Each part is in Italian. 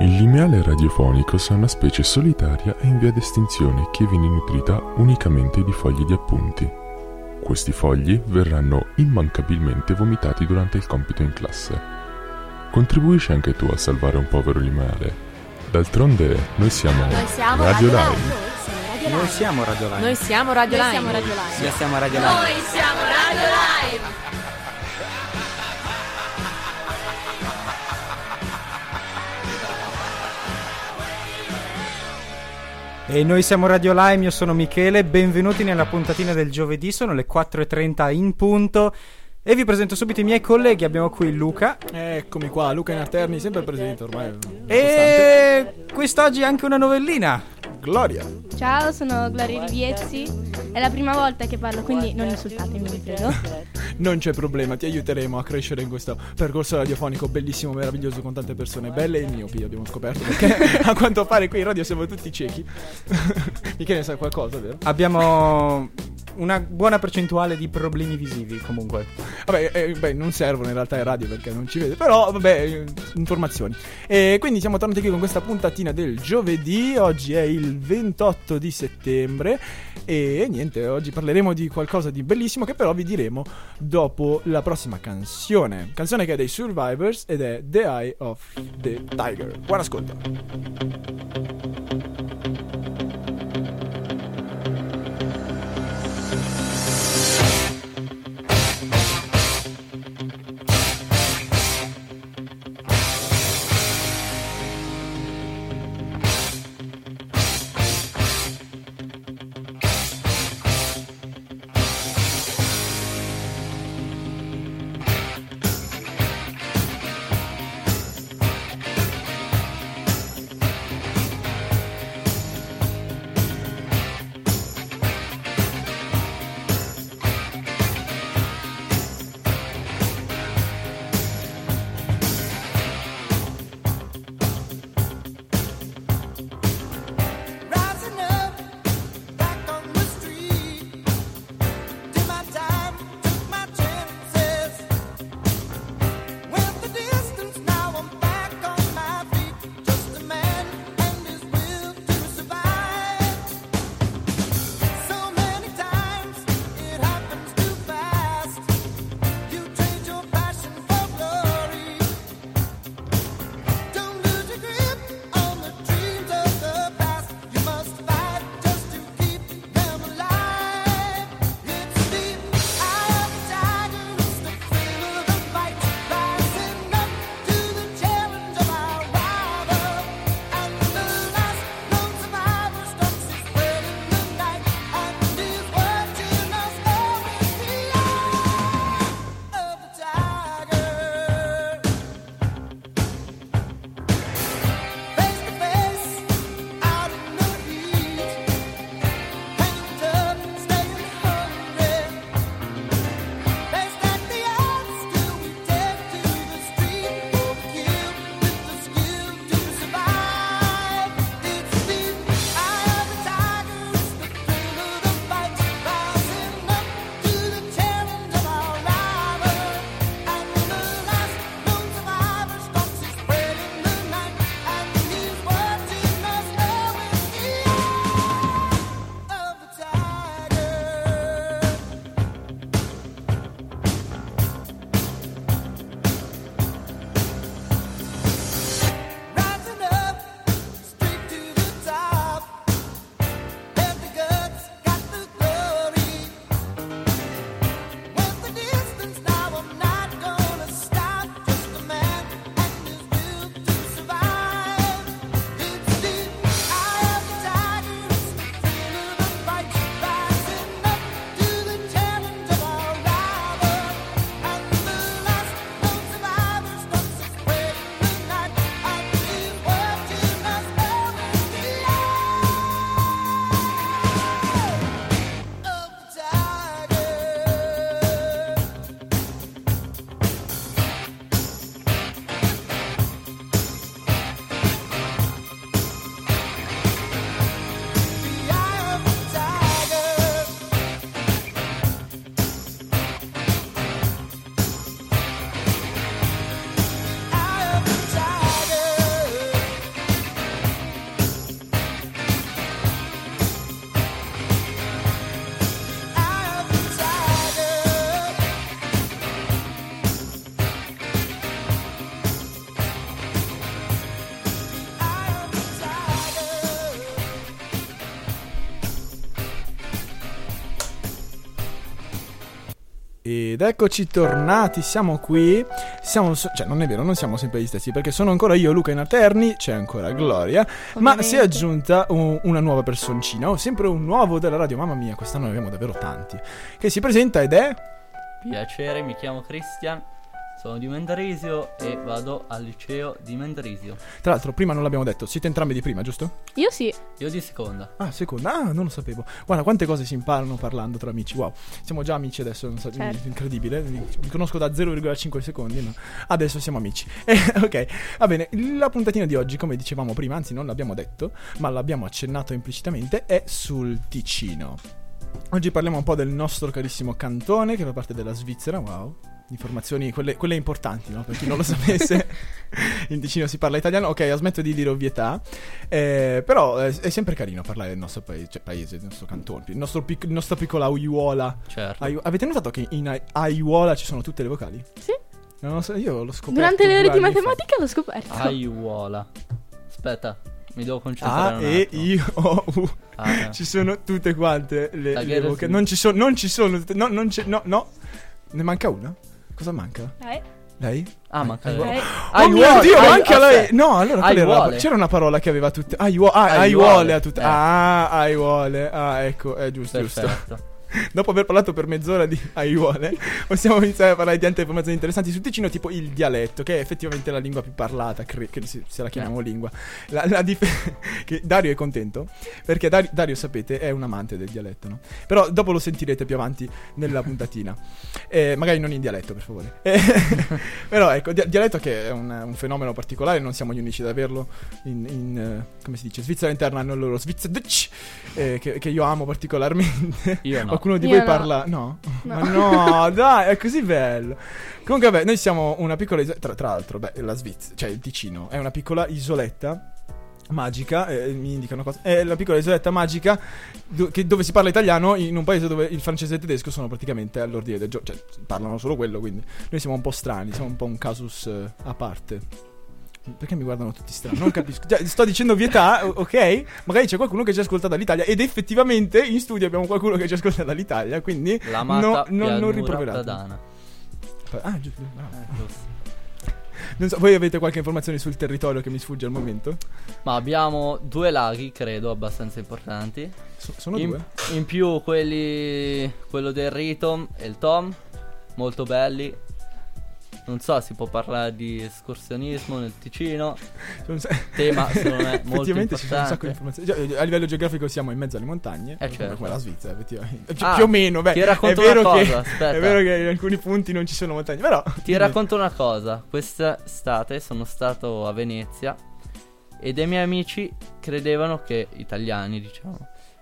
Il lineale radiofonicos è una specie solitaria e in via d'estinzione che viene nutrita unicamente di fogli di appunti. Questi fogli verranno immancabilmente vomitati durante il compito in classe. Contribuisci anche tu a salvare un povero lineale. D'altronde noi siamo, Noi siamo Radio Radio Line. Line. Noi siamo Radio Line. Noi siamo Radio Noi Line. siamo Radio Line. Noi siamo Radio Line. Noi siamo Radio Line. E noi siamo Radio Lime, io sono Michele, benvenuti nella puntatina del giovedì, sono le 4.30 in punto e vi presento subito i miei colleghi, abbiamo qui Luca Eccomi qua, Luca Narterni, sempre presente ormai. costante. e quest'oggi anche una novellina. Gloria. Ciao, sono Gloria Riviezzi. È la prima volta che parlo, quindi non insultatemi, vi prego. Non c'è problema, ti aiuteremo a crescere in questo percorso radiofonico bellissimo, meraviglioso con tante persone belle e miopi, abbiamo scoperto perché a quanto pare qui in radio siamo tutti ciechi. Michele ne sai qualcosa, vero? Abbiamo una buona percentuale di problemi visivi comunque. Vabbè, eh, beh, non servono in realtà in radio perché non ci vede, però vabbè, informazioni. E quindi siamo tornati qui con questa puntatina del giovedì, oggi è il 28 di settembre e niente, oggi parleremo di qualcosa di bellissimo che però vi diremo dopo la prossima canzone. Canzone che è dei Survivors ed è The Eye of the Tiger. Buon ascolto. Ed eccoci tornati, siamo qui. Siamo, cioè, non è vero, non siamo sempre gli stessi, perché sono ancora io, Luca Inaterni, c'è ancora Gloria, ma Ovviamente. si è aggiunta un- una nuova personcina, o sempre un nuovo della radio, mamma mia, quest'anno ne abbiamo davvero tanti, che si presenta ed è... Piacere, mi chiamo Christian, sono di Mendrisio e vado al liceo di Mendrisio. Tra l'altro, prima non l'abbiamo detto, siete entrambi di prima, giusto? Io sì. Io di seconda. Ah, seconda, ah, non lo sapevo. Guarda, quante cose si imparano parlando tra amici, wow. Siamo già amici adesso, non so, Certo. incredibile. Vi conosco da 0,5 secondi, ma adesso siamo amici. Eh, ok, va bene. La puntatina di oggi, come dicevamo prima, anzi non l'abbiamo detto, ma l'abbiamo accennato implicitamente, è sul Ticino. Oggi parliamo un po' del nostro carissimo cantone che fa parte della Svizzera, wow. Informazioni, quelle, quelle importanti, no? Per chi non lo sapesse, in Ticino si parla italiano. Ok, smetto di dire ovvietà. Eh, però eh, è sempre carino parlare del nostro paese, cioè paese, del nostro cantone, il nostro, pic- il nostro piccolo aiuola. Certo. Aiu- avete notato che in ai- aiuola ci sono tutte le vocali? Sì. Non lo so, io l'ho scoperto. Durante le ore di anni fa. matematica l'ho scoperto. Aiuola. Aspetta, mi devo concentrare A, un E, attimo. I, O, U. Ah. Ci sono tutte quante le, le vocali. Non ci sono, non ci sono tutte- no, non c'è, no, no. Ne manca una? Cosa manca? Eh, Lei? Ah, manca Aiuola. eh, Oh mio Dio, manca lei. No, allora qual era la- c'era una parola che aveva tutte. Aiuo- ah, Aiuole. aiuole a tutte. Eh. Ah, aiuole. Ah, ecco, è giusto, giusto. Dopo aver parlato per mezz'ora di aiuole, possiamo iniziare a parlare di altre informazioni interessanti sul Ticino, tipo il dialetto, che è effettivamente la lingua più parlata, cre- se, la chiamiamo lingua. La, la dif- che Dario è contento, perché Dario, Dario, sapete, è un amante del dialetto, no? Però dopo lo sentirete più avanti nella puntatina. Eh, magari non in dialetto, per favore. Eh, però ecco, dia- dialetto che è un, un fenomeno particolare, non siamo gli unici ad averlo in, in, eh, come si dice, Svizzera interna hanno il loro Svizzerdutsch, eh, che, che io amo particolarmente. Io no. Qualcuno di Io voi no. parla? No? No. Ma no, dai, è così bello. Comunque, vabbè, noi siamo una piccola isoletta. Tra, tra l'altro, beh, la Svizzera, cioè il Ticino, è una piccola isoletta magica. eh, mi indicano cosa. È la piccola isoletta magica do- che- dove si parla italiano in un paese dove il francese e il tedesco sono praticamente all'ordine del gioco. Cioè, parlano solo quello, quindi noi siamo un po' strani, siamo un po' un casus eh, a parte. Perché mi guardano tutti strani? Non capisco. Cioè, sto dicendo vietà, ok? Magari c'è qualcuno che ci ascolta dall'Italia. Ed effettivamente in studio abbiamo qualcuno che ci ascolta dall'Italia. Quindi L'amata no, non, padana. Ah, giusto. bravo. Eh, giusto. Non so, voi avete qualche informazione sul territorio che mi sfugge al momento? Ma abbiamo due laghi, credo, abbastanza importanti. So- sono in, due. in più quelli quello del Ritom e il Tom, molto belli. Non so, si può parlare di escursionismo nel Ticino. Sono- Tema, secondo me, molto Effettivamente ci sono un sacco di importante. informazioni. Cioè, a livello geografico siamo in mezzo alle montagne. Eh, certo. Come la Svizzera, effettivamente. Cioè, Ah, più o meno, beh. ti è racconto vero una che, cosa, aspetta. È vero che in alcuni punti non ci sono montagne. Però. Ti racconto una cosa, quest'estate sono stato a Venezia e dei miei amici credevano che, italiani diciamo,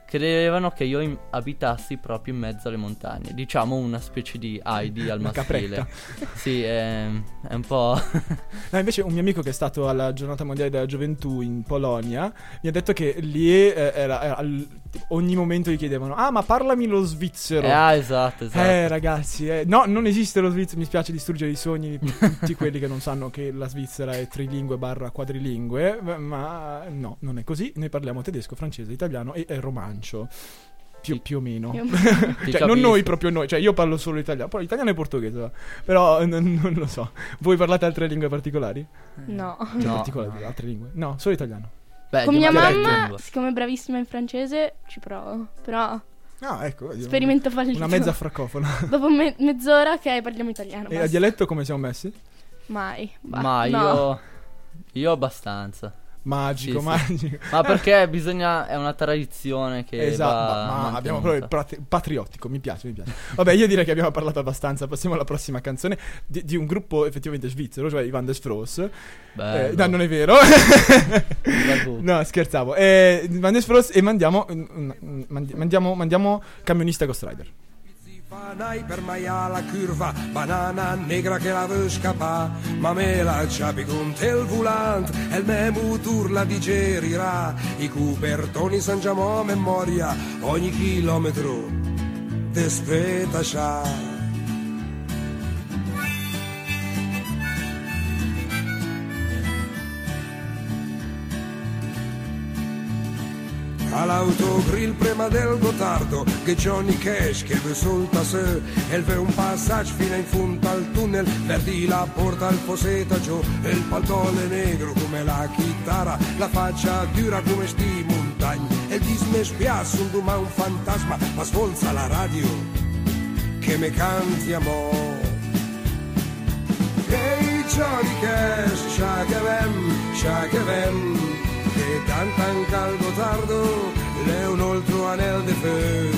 credevano che io abitassi proprio in mezzo alle montagne, diciamo una specie di Heidi al maschile. Sì, è, è un po'... No, invece un mio amico che è stato alla giornata mondiale della gioventù in Polonia mi ha detto che lì eh, era, era ogni momento gli chiedevano "Ah, ma parlami lo svizzero". Eh, ah, esatto, esatto. Eh ragazzi, eh, no, non esiste lo Svizzero, mi spiace distruggere i sogni di tutti quelli che non sanno che la Svizzera è trilingue barra quadrilingue, ma no, non è così, noi parliamo tedesco, francese, italiano e, e romancio. Più, più o meno. Cioè, non noi proprio noi, cioè io parlo solo italiano, poi italiano e portoghese, però eh, non, lo so. Voi parlate altre lingue particolari? No. Cioè, No, particolari, no. altre lingue? No, solo italiano. Beh, Con mia mamma, lingua. siccome è bravissima in francese, ci provo. Però, Ah, ecco, vedi, esperimento fallito. una mezza fraccofona. Dopo me- mezz'ora, ok, parliamo italiano. E a basta. dialetto come siamo messi? Mai. Ba- Ma no. io... Io abbastanza. Magico, Sì, sì. magico. Ma perché bisogna... È una tradizione che Esatto, ma mantenuta. abbiamo proprio il prat- patriottico, mi piace, mi piace. Vabbè, io direi che abbiamo parlato abbastanza, passiamo alla prossima canzone di, di un gruppo effettivamente svizzero, cioè i Van der Spross. Eh, no, non è vero. No, scherzavo. Eh, Van Spross e mandiamo, mandi- mandiamo, mandiamo Camionista Ghost Rider. Fanai per maia la curva, banana negra che la vuoi scappare, ma me la ciapi con te il volant, e il mio motor la digerirà, i copertoni san a memoria, ogni chilometro t'aspetta scià. All'autogrill prima del Gotardo che Johnny Cash che ve solta se e ve un passaggio fino in fondo al tunnel perdi la porta al fosetaggio e il paltone negro come la chitarra la faccia dura come sti montagni e disme spiace un domani un fantasma ma svolza la radio che me canti amore Hey Johnny Cash, Shagavem, Shagavem Che cantan cal Gotardo, le un altro anel de feu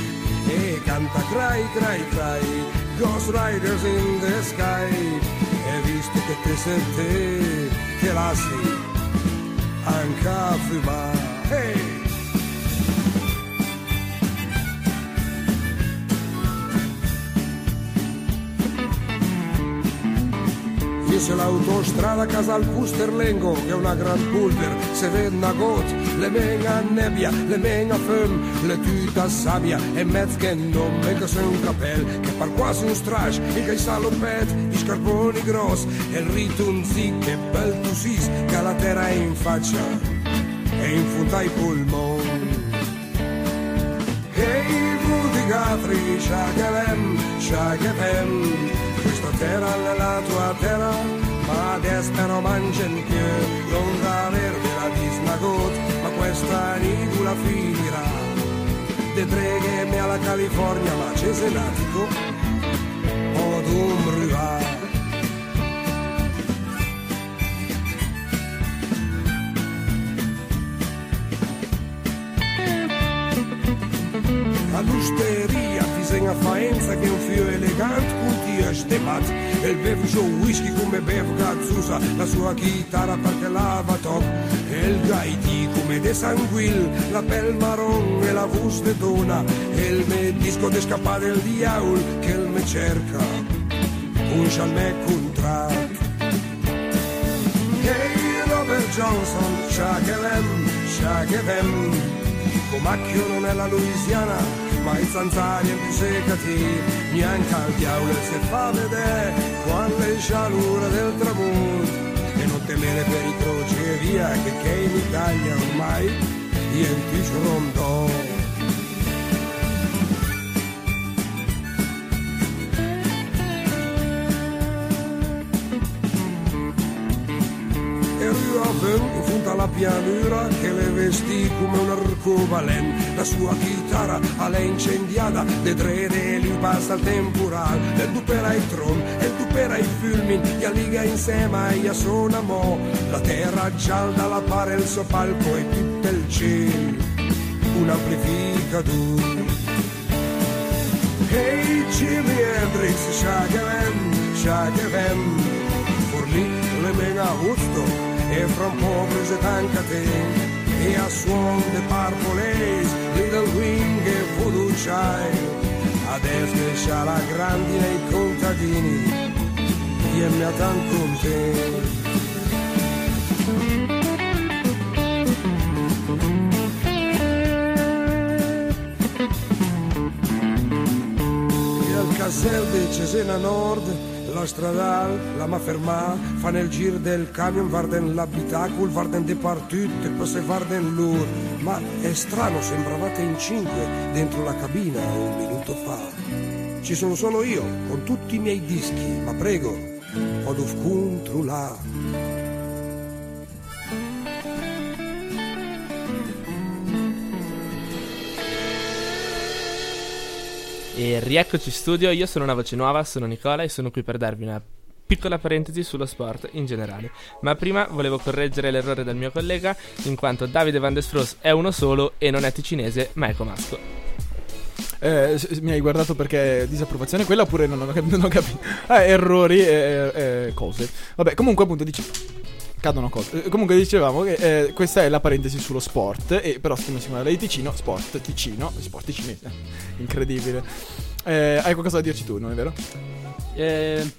E canta cry, cry, cry Ghost Riders in the sky E visto che te sei te, te lasci anche a fumare Hey! Io l'autostrada Casal Pusterlengo che è una gran pulver, se vede a got, le menga nebbia, le menga fum, le tuta sabbia e mezz che non menga se un capel, che par quasi un strash, il che salopet, i scarponi gross, e il ritunzi che bel tu sis, che la terra in faccia e in fondo ai polmoni. Ehi, Budigatri, Shagavem, Shagavem, questa terra è la tua terra, ma adesso non mangiano più, l'onda verde la disnagot, ma questa nidula finirà. De treghe alla California, ma c'è senatico, o d'un segna faenza che un fio elegante con tia stemat e il bevo giù whisky come bevo cazzusa la sua chitarra perché lava top. E il gaiti come de sanguil la pel marron e la voce de dona e il me disco de scappa del diaul che il me cerca. Un me contrat Hey Robert Johnson, Shakelem, Shakelem Comacchio non è la Louisiana, ma i zanzari e più seccati, neanche al diavolo se fa vedere quando è scialura del tramonto. E non temere per i croci e via, che, che in Italia ormai io in piscio rondò. Alla pianura, che le vestì come un arcobaleno. La sua chitarra alla incendiata, le drede li passa il temporal. E dupera il tron, e dupera il fulmin, e liga insieme e suona mo. La terra gialda la pare il suo palco e tutto il cielo, un amplificatore. Hey Jimi Hendrix, Shagavem, Shagavem Forlì le mega gusto e fra un po' prese tanca te e a suon de Purple Little Wing e Voodoo Child. Adesso che c'ha la grandine i contadini vieni a tan con te E al casel di Cesena Nord, la stradal, la ma fermà, fa nel giro del camion, varden l'abitacul, varden de partut, e poi se varden lur. Ma è strano, sembravate in cinque dentro la cabina un minuto fa. Ci sono solo io, con tutti i miei dischi, ma prego, ho contro E rieccoci studio, io sono una voce nuova, sono Nicola e sono qui per darvi una piccola parentesi sullo sport in generale. Ma prima volevo correggere l'errore del mio collega, in quanto Davide Van Desfros è uno solo e non è ticinese, ma è comasco. Eh, mi hai guardato perché disapprovazione quella oppure non ho, cap- capito? Ah, errori e e cose. Vabbè, comunque appunto dice cadono cose. Eh, comunque dicevamo che eh, questa è la parentesi sullo sport e però siccome si parla di Ticino, sport Ticino, sport ticinese. Incredibile. Eh, hai qualcosa da dirci tu, non è vero? Eh,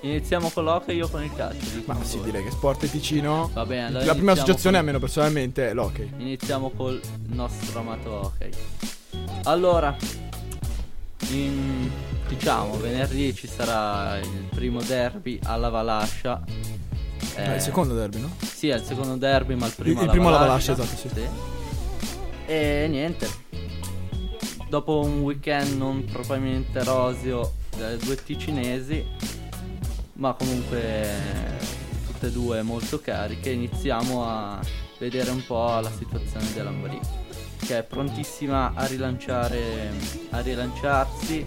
iniziamo con l'hockey io con il calcio. Ma sì, po'. direi che sport Ticino. Va bene, allora la prima associazione, con- almeno personalmente, è l'hockey. Iniziamo col nostro amato hockey. Allora, in- diciamo, venerdì ci sarà il primo derby alla Valascia. Eh, il secondo derby, no? Sì, è il secondo derby, ma il primo il alla primo alla Valascia. Esatto, sì. E niente, dopo un weekend non propriamente roseo delle due ticinesi, ma comunque tutte e due molto cariche, iniziamo a vedere un po' la situazione dell'Ambari, che è prontissima a rilanciare, a rilanciarsi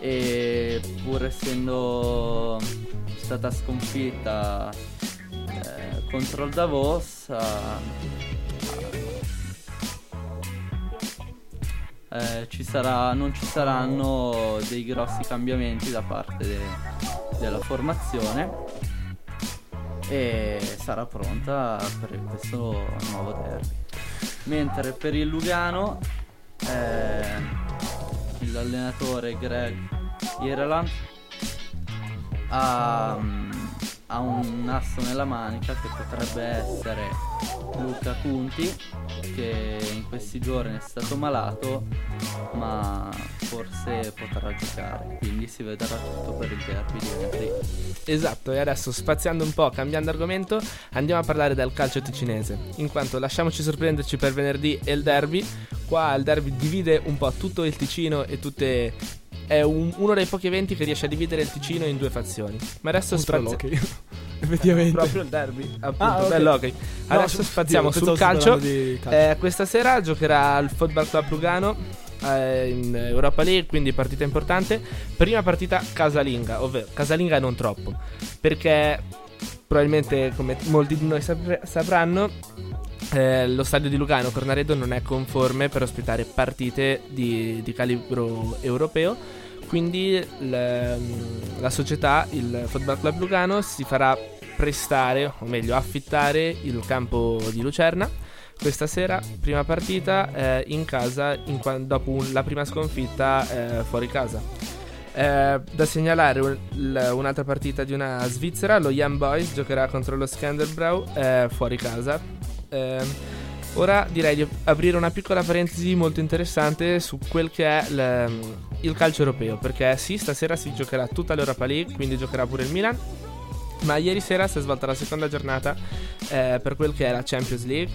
e pur essendo stata sconfitta eh, contro il Davos ha- eh, ci sarà, non ci saranno dei grossi cambiamenti da parte de- della formazione e sarà pronta per questo nuovo derby. Mentre per il Lugano eh, l'allenatore Greg Ireland ha, mm, ha un asso nella manica che potrebbe essere Luca Conti che in questi giorni è stato malato ma forse potrà giocare quindi si vedrà tutto per il derby di venerdì Esatto, e adesso spaziando un po', cambiando argomento, andiamo a parlare del calcio ticinese. In quanto lasciamoci sorprenderci per venerdì e il derby. Qua il derby divide un po' tutto il Ticino e tutte. È un- uno dei pochi eventi che riesce a dividere il Ticino in due fazioni. Ma adesso Ultra spazia- l'hockey. Effettivamente. Proprio il derby, appunto, Ah, ok. bell'hockey. No, Adesso su- spaziamo Dio, sul calcio. calcio. Eh, questa sera giocherà il Football Club Lugano eh, in Europa League, quindi partita importante. Prima partita casalinga, ovvero casalinga non troppo, perché probabilmente come molti di noi sapre- sapranno eh, lo stadio di Lugano Cornaredo non è conforme per ospitare partite di, di calibro europeo. Quindi l- la società, il Football Club Lugano, si farà prestare, o meglio affittare il campo di Lucerna questa sera, prima partita eh, in casa in dopo un- la prima sconfitta eh, fuori casa. Eh, da segnalare un- l- un'altra partita di una Svizzera, lo Young Boys giocherà contro lo Skanderbrouw eh, fuori casa. Eh, ora direi di aprire una piccola parentesi molto interessante su quel che è l- il calcio europeo, perché sì, stasera si giocherà tutta l'Europa League, quindi giocherà pure il Milan. Ma ieri sera si è svolta la seconda giornata eh, per quel che è la Champions League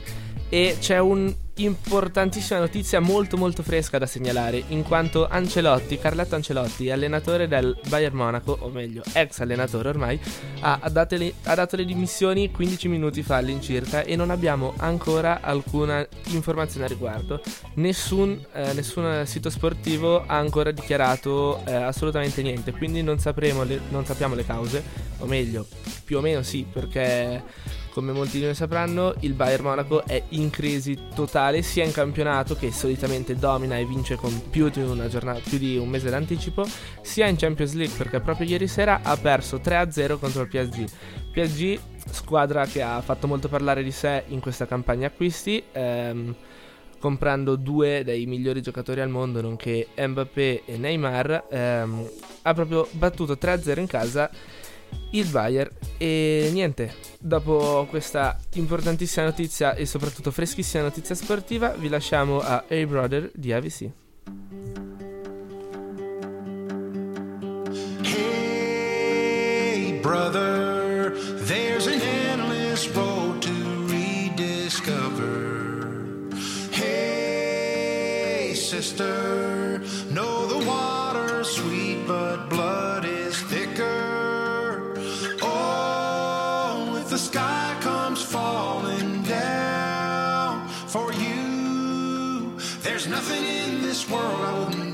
e c'è un'importantissima notizia molto molto fresca da segnalare in quanto Ancelotti, Carletto Ancelotti, allenatore del Bayern Monaco, o meglio ex allenatore ormai, ha, dato le, ha dato le dimissioni 15 minuti fa all'incirca e non abbiamo ancora alcuna informazione a riguardo. Nessun, eh, nessun sito sportivo ha ancora dichiarato eh, assolutamente niente, quindi non, le- non sappiamo le cause, o meglio, più o meno sì, perché come molti di noi sapranno, il Bayern Monaco è in crisi totale sia in campionato che solitamente domina e vince con più di, giornata, più di un mese d'anticipo, sia in Champions League perché proprio ieri sera ha perso 3-0 contro il PSG. PSG, squadra che ha fatto molto parlare di sé in questa campagna acquisti, ehm, comprando due dei migliori giocatori al mondo, nonché Mbappé e Neymar, ehm, ha proprio battuto 3-0 in casa il Bayern e niente, dopo questa importantissima notizia e soprattutto freschissima notizia sportiva vi lasciamo a Hey Brother di AVC. Hey, brother, there's an endless road to rediscover. Hey, sister, know the water's sweet, but blood there's nothing in this world I wouldn't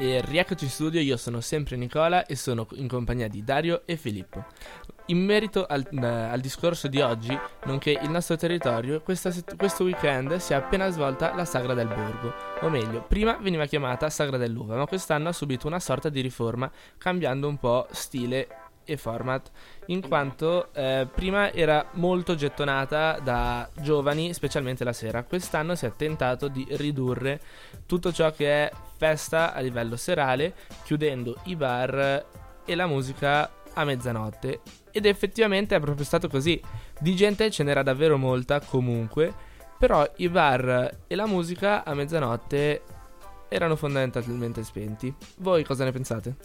E rieccoci in studio, io sono sempre Nicola e sono in compagnia di Dario e Filippo. In merito al, eh, al discorso di oggi, nonché il nostro territorio, questa questo weekend si è appena svolta la Sagra del Borgo. O meglio, prima veniva chiamata Sagra dell'Uva, ma quest'anno ha subito una sorta di riforma, cambiando un po' stile e format, in quanto eh, prima era molto gettonata da giovani, specialmente la sera. Quest'anno si è tentato di ridurre tutto ciò che è festa a livello serale, chiudendo i bar e la musica a mezzanotte. Ed effettivamente è proprio stato così. Di gente ce n'era davvero molta comunque, però i bar e la musica a mezzanotte erano fondamentalmente spenti. Voi cosa ne pensate?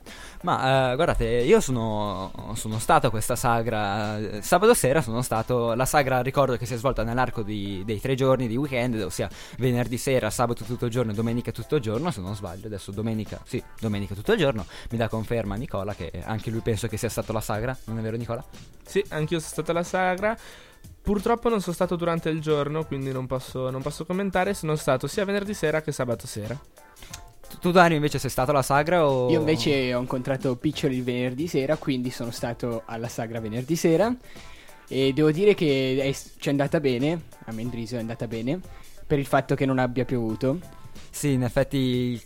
Ma eh, guardate, io sono, sono stato a questa sagra. Sabato sera sono stato. La sagra ricordo che si è svolta nell'arco di- dei tre giorni di weekend, ossia venerdì sera, sabato tutto il giorno e domenica tutto il giorno. Se non sbaglio, adesso domenica, sì, domenica tutto il giorno. Mi dà conferma Nicola che anche lui penso che sia stato la sagra, non è vero, Nicola? Sì, anch'io sono stato alla sagra. Purtroppo non sono stato durante il giorno, quindi non posso, non posso commentare. Sono stato sia venerdì sera che sabato sera. Tu, Dario, invece sei stato alla sagra o. Io invece ho incontrato Piccioli il venerdì sera, quindi sono stato alla sagra venerdì sera. E devo dire che è, ci è andata bene, a Mendrisio è andata bene, per il fatto che non abbia piovuto. Sì, in effetti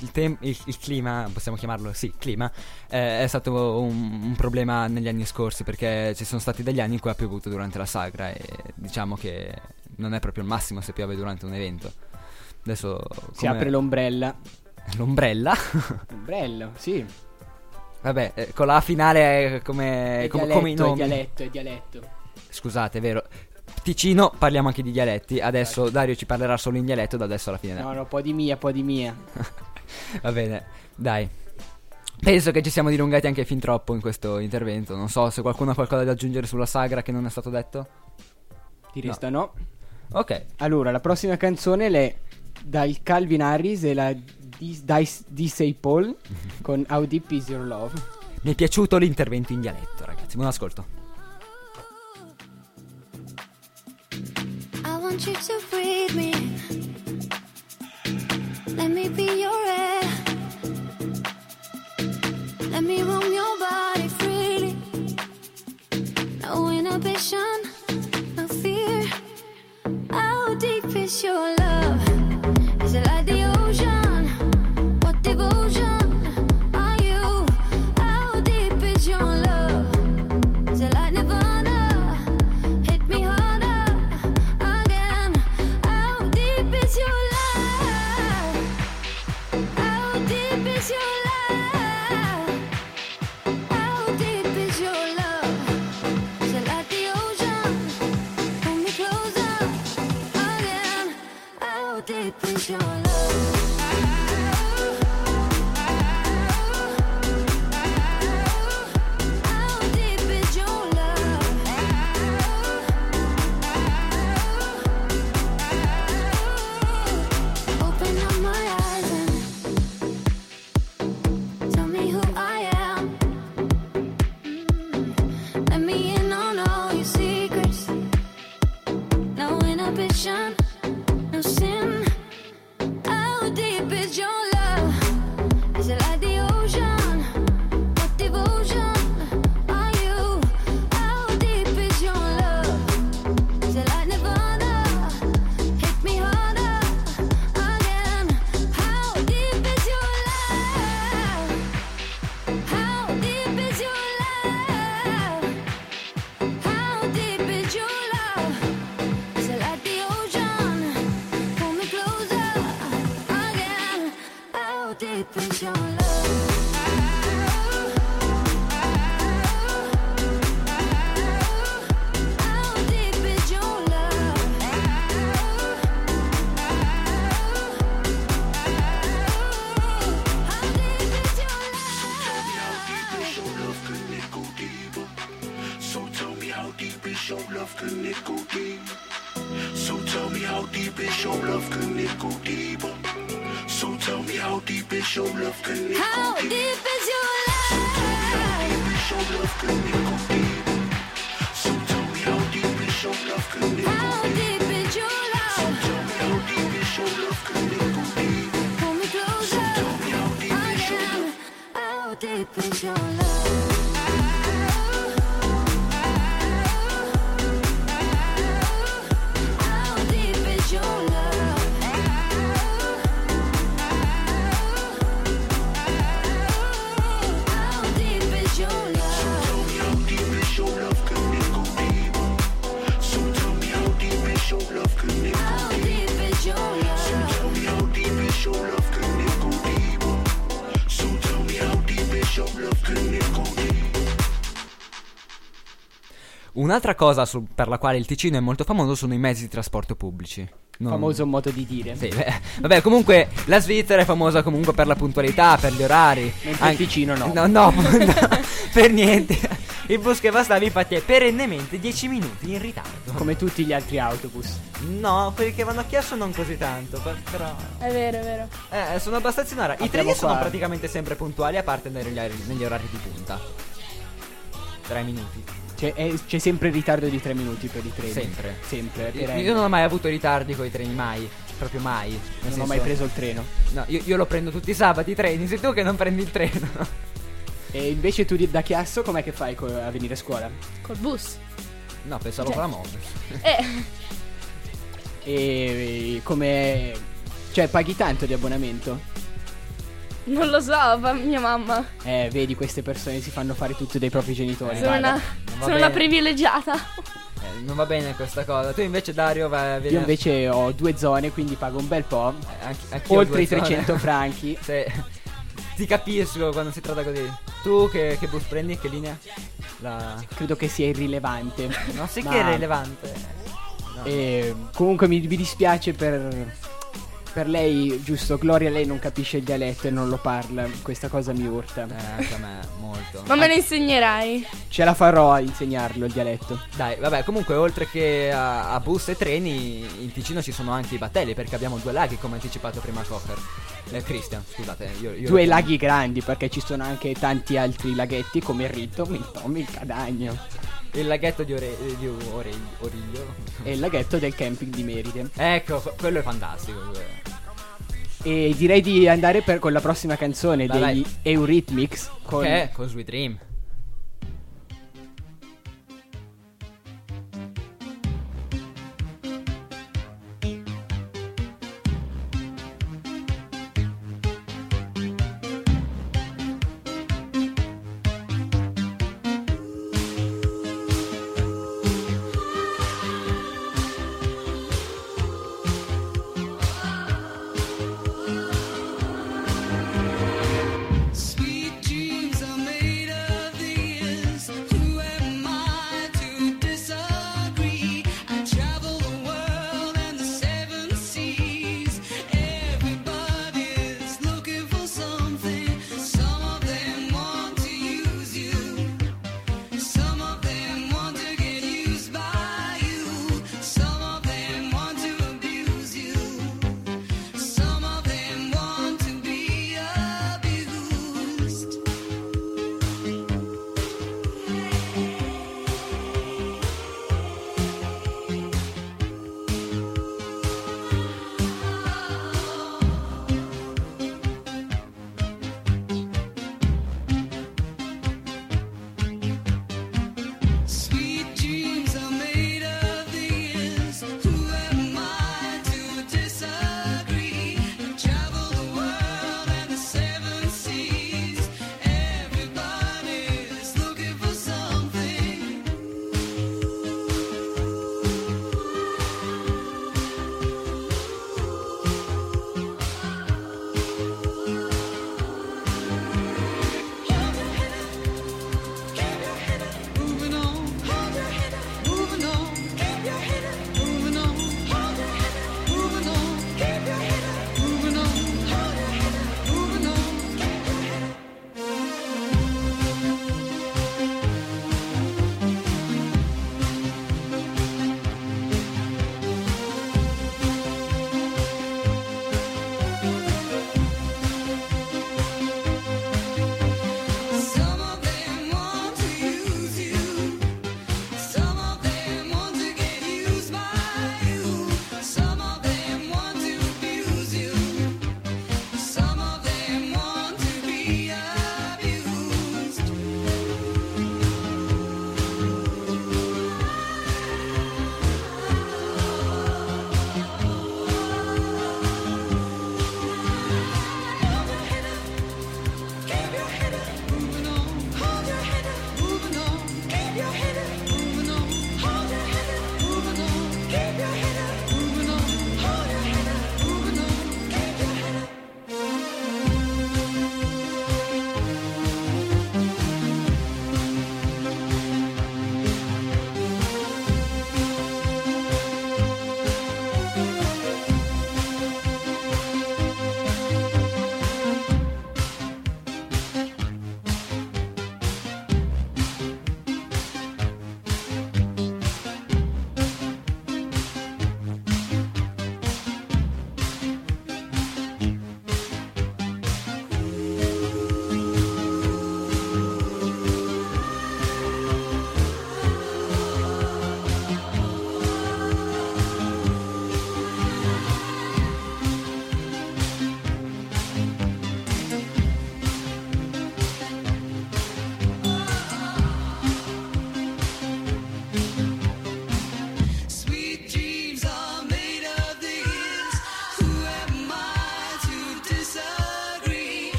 il, tem- il- il clima, possiamo chiamarlo, sì, clima, eh, è stato un, un problema negli anni scorsi perché ci sono stati degli anni in cui ha piovuto durante la sagra e diciamo che non è proprio il massimo se piove durante un evento. Adesso Si come- apre l'ombrella. L'ombrella. L'ombrello, sì. Vabbè, eh, con la finale è come, È come, dialetto, come i è nomi. dialetto, è dialetto. Scusate, è vero. Ticino parliamo anche di dialetti. Adesso Dario ci parlerà solo in dialetto da adesso alla fine. No, no, po' di mia, po' di mia. Va bene, dai. Penso che ci siamo dilungati anche fin troppo in questo intervento. Non so se qualcuno ha qualcosa da aggiungere sulla sagra che non è stato detto. Ti resta no. Ok. Allora, la prossima canzone è dal Calvin Harris e la Dice Disney Paul con How Deep Is Your Love. Mi è piaciuto l'intervento in dialetto, ragazzi. Buon ascolto. I want you to breathe me. Let me be your deep is your Un'altra cosa su- per la quale il Ticino è molto famoso sono i mezzi di trasporto pubblici. Non- Famoso modo di dire. Sì, beh, vabbè, comunque la Svizzera è famosa comunque per la puntualità, per gli orari. Mentre il Ticino no. No, no, no, per niente. Il bus che va stavi infatti è perennemente 10 minuti in ritardo. Come tutti gli altri autobus. No, quelli che vanno a Chiasso non così tanto, per- però... È vero, è vero. Eh, sono abbastanza in ora. I Abbiamo treni sono qua- praticamente sempre puntuali, a parte negli, negli orari di punta. 3 minuti. C'è, è- c'è sempre il ritardo di tre minuti per i treni. Sempre. Sempre. Io, io non ho mai avuto ritardi con i treni, mai. Proprio mai. Nel Non ho senso- mai preso il treno. No, io, io lo prendo tutti i sabati i treni, sei tu che non prendi il treno. E invece tu da Chiasso com'è che fai co- a venire a scuola? Col bus. No, pensavo Cioè- con la moto. Eh, E come... Cioè paghi tanto di abbonamento? Non lo so, fa mia mamma. Eh, vedi queste persone si fanno fare tutto dai propri genitori. sono una, va sono una privilegiata. Eh, non va bene questa cosa. Tu invece, Dario, vai, vieni Io invece ho due zone, quindi pago un bel po'. a- anch- anch'io ho Oltre i due zone. 300 franchi. Se- Ti capisco quando si tratta così. Tu che, che bus prendi? Che linea? La... Credo che sia irrilevante. Non sai Ma- che è rilevante. No. E comunque mi, mi dispiace per, per lei, giusto, Gloria lei non capisce il dialetto e non lo parla, questa cosa mi urta. Eh, me, molto. Ma me lo insegnerai. Ce la farò a insegnarlo il dialetto. Dai, vabbè, comunque oltre che a, a bus e treni, in Ticino ci sono anche i battelli perché abbiamo due laghi, come anticipato prima Cocker. Eh, Christian, scusate, io, io Due laghi grandi perché ci sono anche tanti altri laghetti come il Ritto, il Tom, il Cadagno Il laghetto di, Ore- di Ore- Origlio. e il laghetto del camping di Meride. Ecco, que- quello è fantastico. E direi di andare per, con la prossima canzone Vai, degli Eurythmics con Che è? Con Sweet Dream.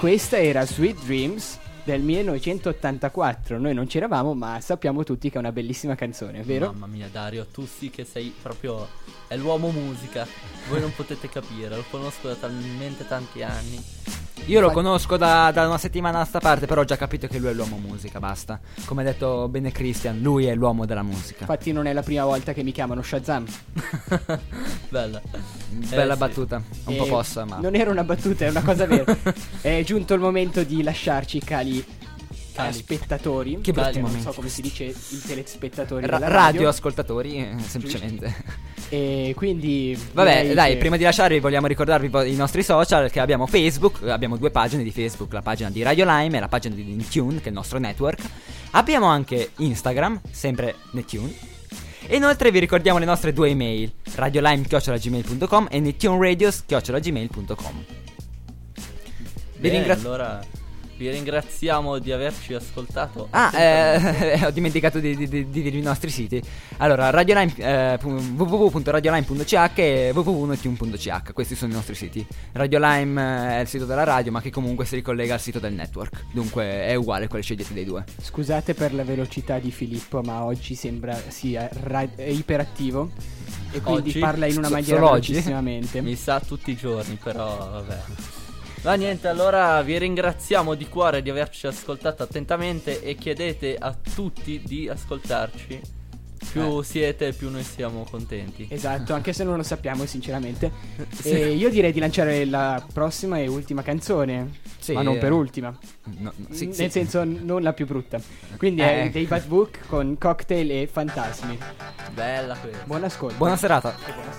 Questa era Sweet Dreams del 1984. Noi non c'eravamo, ma sappiamo tutti che è una bellissima canzone, vero? Mamma mia, Dario, tu sì che sei proprio. È l'uomo musica. Voi non potete capire, lo conosco da talmente tanti anni. Io lo conosco da, da una settimana a sta parte, però ho già capito che lui è l'uomo musica, basta. Come ha detto bene Christian, lui è l'uomo della musica. Infatti non è la prima volta che mi chiamano Shazam. Bella. Bella Eh, battuta, un po' E possa, ma... Non era una battuta, è una cosa vera. è giunto il momento di lasciarci i cali, spettatori. Che brutti Non so come si dice i telespettatori Ra- radio radio. ascoltatori, eh, semplicemente. E quindi Vabbè, dai, che- prima di lasciarvi vogliamo ricordarvi i nostri social che abbiamo Facebook, abbiamo due pagine di Facebook, la pagina di Radio Lime e la pagina di Netune, che è il nostro network. Abbiamo anche Instagram, sempre Netune. E inoltre vi ricordiamo le nostre due email, radiolime.gmail.com e netuneradio.gmail.com Vi ringrazio. allora vi ringraziamo di averci ascoltato. Ah, eh, ho dimenticato di, di- di- di dirvi i nostri siti. Allora, radiolime, eh, www.radiolime.ch e www.netune.ch. Questi sono i nostri siti. Radiolime eh, è il sito della radio, ma che comunque si ricollega al sito del network. Dunque è uguale quale scegliete dei due. Scusate per la velocità di Filippo, ma oggi sembra sia ra- iperattivo. E quindi Oggi? parla in una maniera velocissimamente. Mi sa tutti i giorni, però vabbè. Ma niente, allora vi ringraziamo di cuore di averci ascoltato attentamente e chiedete a tutti di ascoltarci. Più siete, più noi siamo contenti. Esatto, anche se non lo sappiamo sinceramente. Sì. E io direi di lanciare la prossima e ultima canzone. Sì, ma non eh, per ultima. no, no, sì, Nel sì. senso non la più brutta. Quindi Eh. è David Book con Cocktail e Fantasmi. Bella questa. Buon ascolto. Buona serata. E buona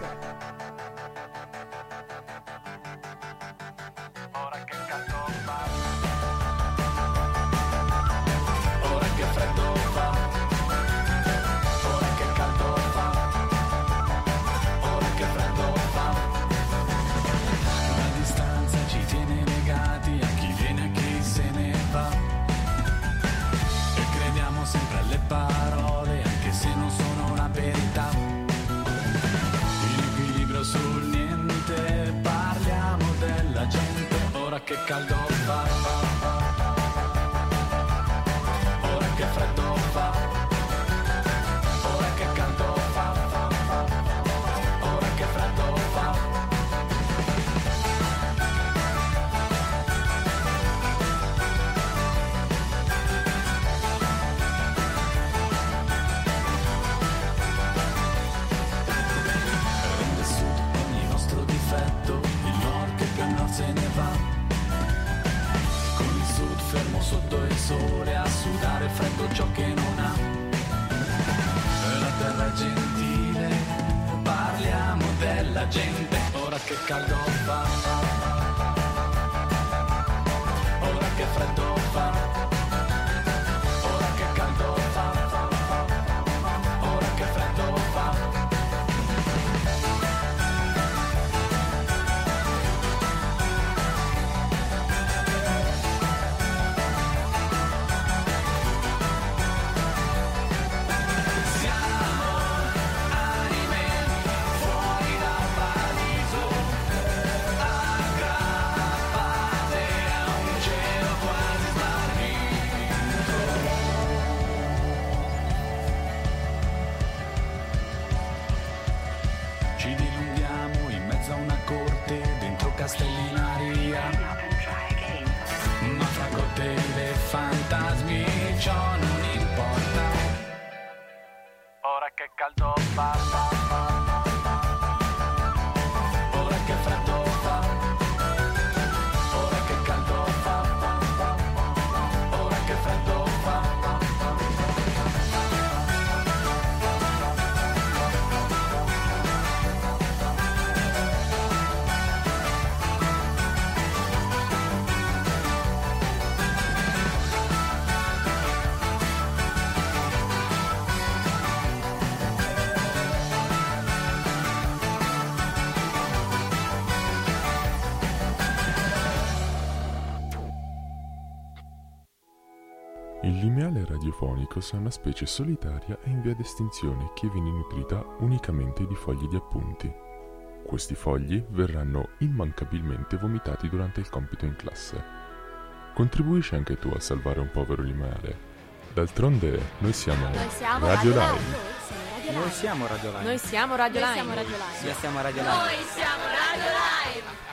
ora Il lineale radiofonicus è una specie solitaria e in via d'estinzione che viene nutrita unicamente di fogli di appunti. Questi fogli verranno immancabilmente vomitati durante il compito in classe. contribuisci anche tu a salvare un povero animale. D'altronde noi siamo, Noi siamo Radio Radio Live. Live. Noi siamo Radio Live. Noi siamo Radio Live. Noi siamo Radio Live. Siamo Noi siamo Radio